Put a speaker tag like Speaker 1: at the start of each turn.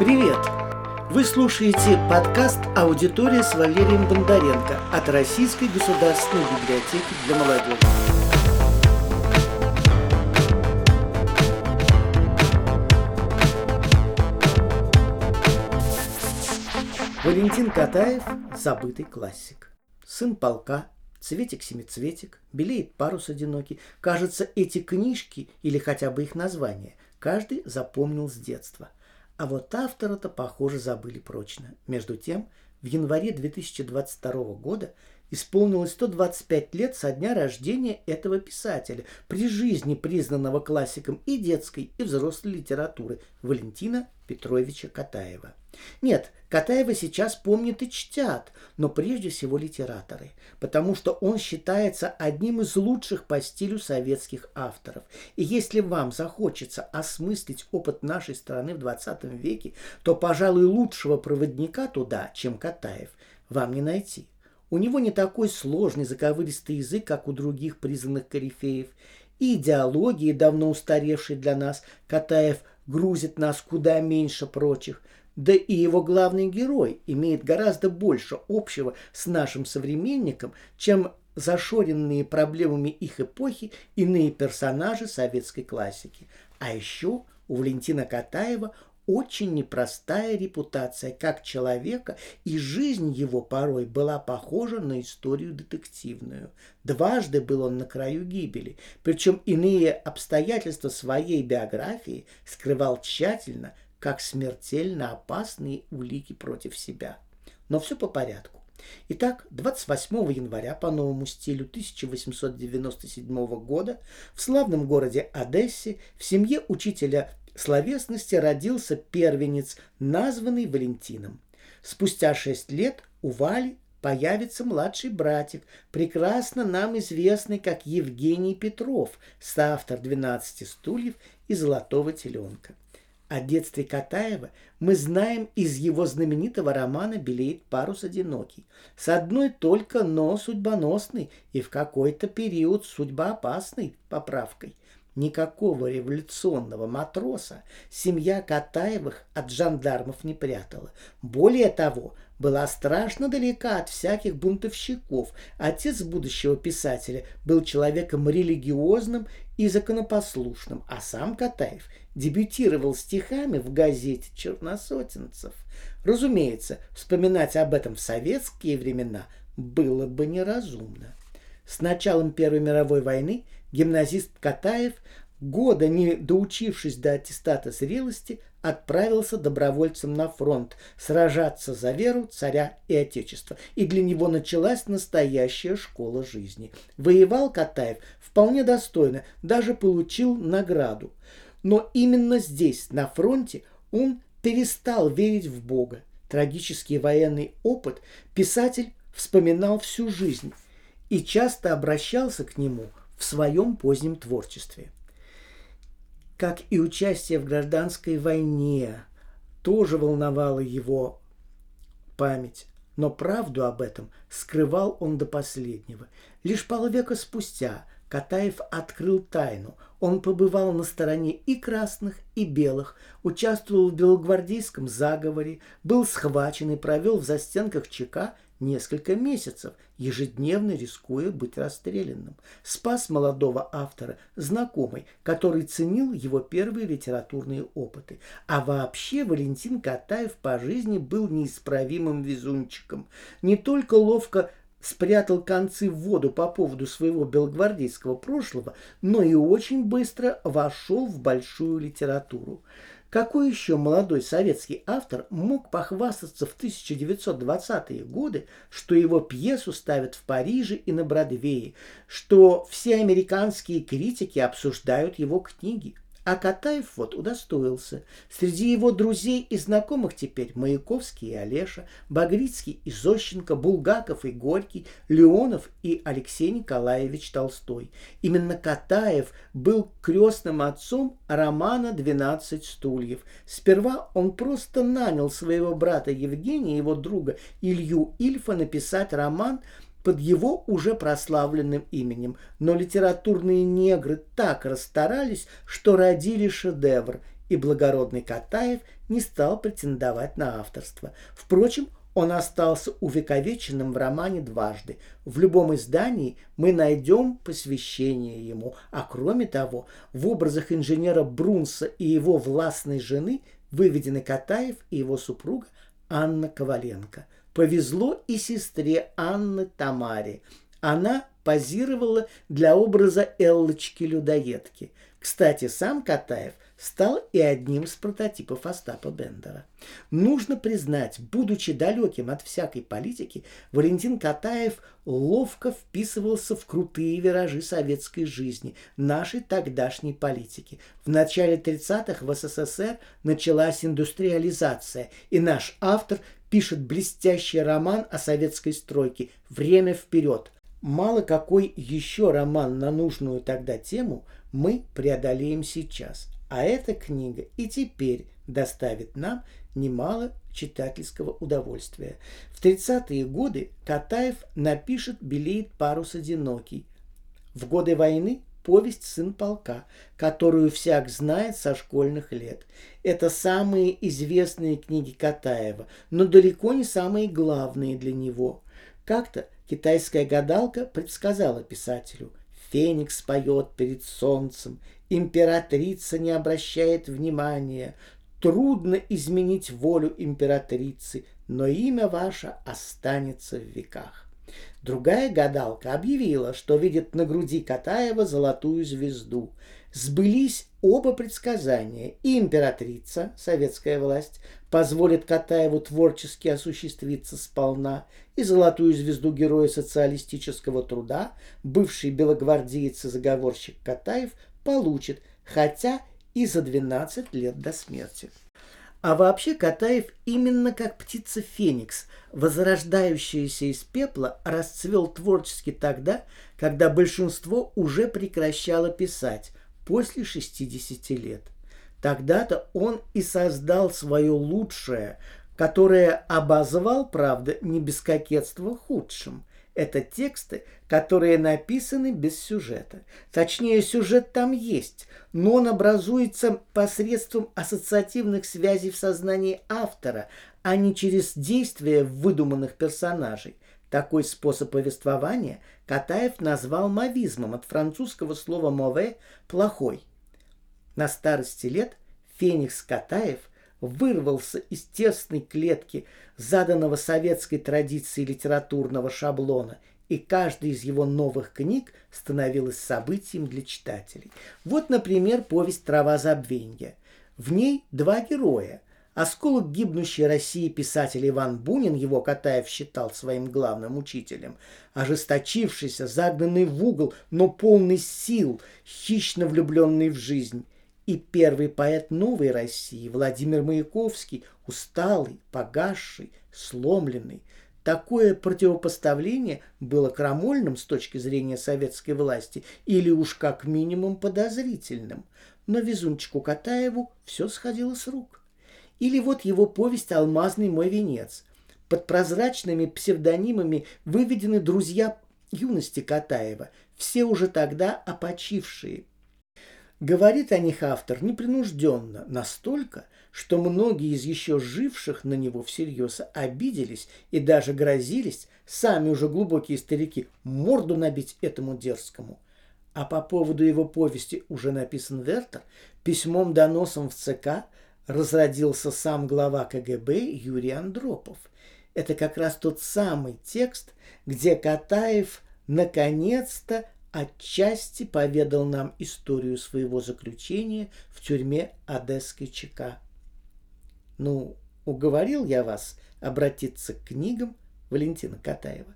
Speaker 1: Привет! Вы слушаете подкаст «Аудитория» с Валерием Бондаренко от Российской государственной библиотеки для молодежи. Валентин Катаев – забытый классик. Сын полка, цветик-семицветик, белеет парус одинокий. Кажется, эти книжки, или хотя бы их название, каждый запомнил с детства – а вот автора-то, похоже, забыли прочно. Между тем, в январе 2022 года исполнилось 125 лет со дня рождения этого писателя, при жизни признанного классиком и детской, и взрослой литературы Валентина Петровича Катаева. Нет, Катаева сейчас помнят и чтят, но прежде всего литераторы, потому что он считается одним из лучших по стилю советских авторов. И если вам захочется осмыслить опыт нашей страны в 20 веке, то, пожалуй, лучшего проводника туда, чем Катаев, вам не найти. У него не такой сложный заковыристый язык, как у других признанных корифеев, и идеологии, давно устаревшей для нас, Катаев грузит нас куда меньше прочих – да и его главный герой имеет гораздо больше общего с нашим современником, чем зашоренные проблемами их эпохи иные персонажи советской классики. А еще у Валентина Катаева очень непростая репутация как человека, и жизнь его порой была похожа на историю детективную. Дважды был он на краю гибели, причем иные обстоятельства своей биографии скрывал тщательно, как смертельно опасные улики против себя. Но все по порядку. Итак, 28 января по новому стилю 1897 года в славном городе Одессе в семье учителя словесности родился первенец, названный Валентином. Спустя шесть лет у Вали появится младший братик, прекрасно нам известный как Евгений Петров, соавтор «12 стульев» и «Золотого теленка». О детстве Катаева мы знаем из его знаменитого романа «Белеет парус одинокий». С одной только, но судьбоносной и в какой-то период судьбоопасной поправкой. Никакого революционного матроса семья Катаевых от жандармов не прятала. Более того, была страшно далека от всяких бунтовщиков. Отец будущего писателя был человеком религиозным и законопослушным, а сам Катаев дебютировал стихами в газете «Черносотенцев». Разумеется, вспоминать об этом в советские времена было бы неразумно. С началом Первой мировой войны гимназист Катаев, года не доучившись до аттестата зрелости, отправился добровольцем на фронт сражаться за веру царя и отечества. И для него началась настоящая школа жизни. Воевал Катаев вполне достойно, даже получил награду. Но именно здесь, на фронте, он перестал верить в Бога. Трагический военный опыт писатель вспоминал всю жизнь и часто обращался к нему в своем позднем творчестве – как и участие в гражданской войне, тоже волновало его память. Но правду об этом скрывал он до последнего. Лишь полвека спустя Катаев открыл тайну. Он побывал на стороне и красных, и белых, участвовал в белогвардейском заговоре, был схвачен и провел в застенках ЧК несколько месяцев, ежедневно рискуя быть расстрелянным. Спас молодого автора знакомый, который ценил его первые литературные опыты. А вообще Валентин Катаев по жизни был неисправимым везунчиком. Не только ловко спрятал концы в воду по поводу своего белогвардейского прошлого, но и очень быстро вошел в большую литературу. Какой еще молодой советский автор мог похвастаться в 1920-е годы, что его пьесу ставят в Париже и на Бродвее, что все американские критики обсуждают его книги? А Катаев вот удостоился. Среди его друзей и знакомых теперь Маяковский и Олеша, Багрицкий и Зощенко, Булгаков и Горький, Леонов и Алексей Николаевич Толстой. Именно Катаев был крестным отцом романа «12 стульев». Сперва он просто нанял своего брата Евгения, его друга Илью Ильфа написать роман – под его уже прославленным именем, но литературные негры так расстарались, что родили шедевр и благородный Катаев не стал претендовать на авторство. Впрочем, он остался увековеченным в романе дважды. В любом издании мы найдем посвящение ему, а кроме того, в образах инженера Брунса и его властной жены выведены Катаев и его супруга Анна Коваленко. Повезло и сестре Анны Тамаре. Она позировала для образа Эллочки-людоедки. Кстати, сам Катаев – стал и одним из прототипов Остапа Бендера. Нужно признать, будучи далеким от всякой политики, Валентин Катаев ловко вписывался в крутые виражи советской жизни, нашей тогдашней политики. В начале 30-х в СССР началась индустриализация, и наш автор пишет блестящий роман о советской стройке «Время вперед», Мало какой еще роман на нужную тогда тему мы преодолеем сейчас. А эта книга и теперь доставит нам немало читательского удовольствия. В 30-е годы Катаев напишет «Белеет парус одинокий». В годы войны повесть «Сын полка», которую всяк знает со школьных лет. Это самые известные книги Катаева, но далеко не самые главные для него. Как-то китайская гадалка предсказала писателю «Феникс поет перед солнцем, Императрица не обращает внимания. Трудно изменить волю императрицы, но имя ваше останется в веках. Другая гадалка объявила, что видит на груди Катаева золотую звезду. Сбылись оба предсказания, и императрица, советская власть, позволит Катаеву творчески осуществиться сполна, и золотую звезду героя социалистического труда, бывший белогвардеец и заговорщик Катаев, получит, хотя и за 12 лет до смерти. А вообще Катаев именно как птица Феникс, возрождающаяся из пепла, расцвел творчески тогда, когда большинство уже прекращало писать, после 60 лет. Тогда-то он и создал свое лучшее, которое обозвал, правда, не без кокетства худшим. Это тексты, которые написаны без сюжета. Точнее, сюжет там есть, но он образуется посредством ассоциативных связей в сознании автора, а не через действия выдуманных персонажей. Такой способ повествования Катаев назвал мовизмом от французского слова «мове» – «плохой». На старости лет Феникс Катаев вырвался из тесной клетки заданного советской традицией литературного шаблона, и каждая из его новых книг становилась событием для читателей. Вот, например, повесть «Трава забвенья». В ней два героя. Осколок гибнущей России писатель Иван Бунин, его Катаев считал своим главным учителем, ожесточившийся, загнанный в угол, но полный сил, хищно влюбленный в жизнь – и первый поэт новой России Владимир Маяковский, усталый, погасший, сломленный. Такое противопоставление было крамольным с точки зрения советской власти или уж как минимум подозрительным. Но везунчику Катаеву все сходило с рук. Или вот его повесть «Алмазный мой венец». Под прозрачными псевдонимами выведены друзья юности Катаева, все уже тогда опочившие, Говорит о них автор непринужденно, настолько, что многие из еще живших на него всерьез обиделись и даже грозились, сами уже глубокие старики, морду набить этому дерзкому. А по поводу его повести уже написан Вертер, письмом-доносом в ЦК разродился сам глава КГБ Юрий Андропов. Это как раз тот самый текст, где Катаев наконец-то отчасти поведал нам историю своего заключения в тюрьме Одесской ЧК. Ну, уговорил я вас обратиться к книгам Валентина Катаева.